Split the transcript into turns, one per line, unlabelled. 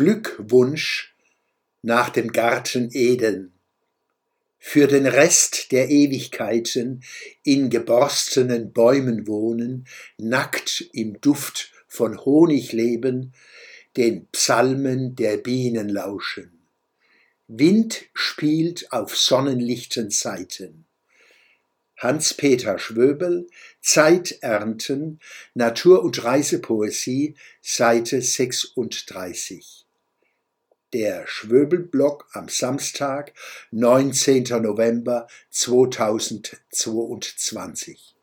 Glückwunsch nach dem Garten Eden. Für den Rest der Ewigkeiten in geborstenen Bäumen wohnen, nackt im Duft von Honig leben, den Psalmen der Bienen lauschen. Wind spielt auf sonnenlichten Seiten. Hans-Peter Schwöbel, Zeiternten, Natur- und Reisepoesie, Seite 36. Der Schwöbel-Blog am Samstag, 19. November 2022.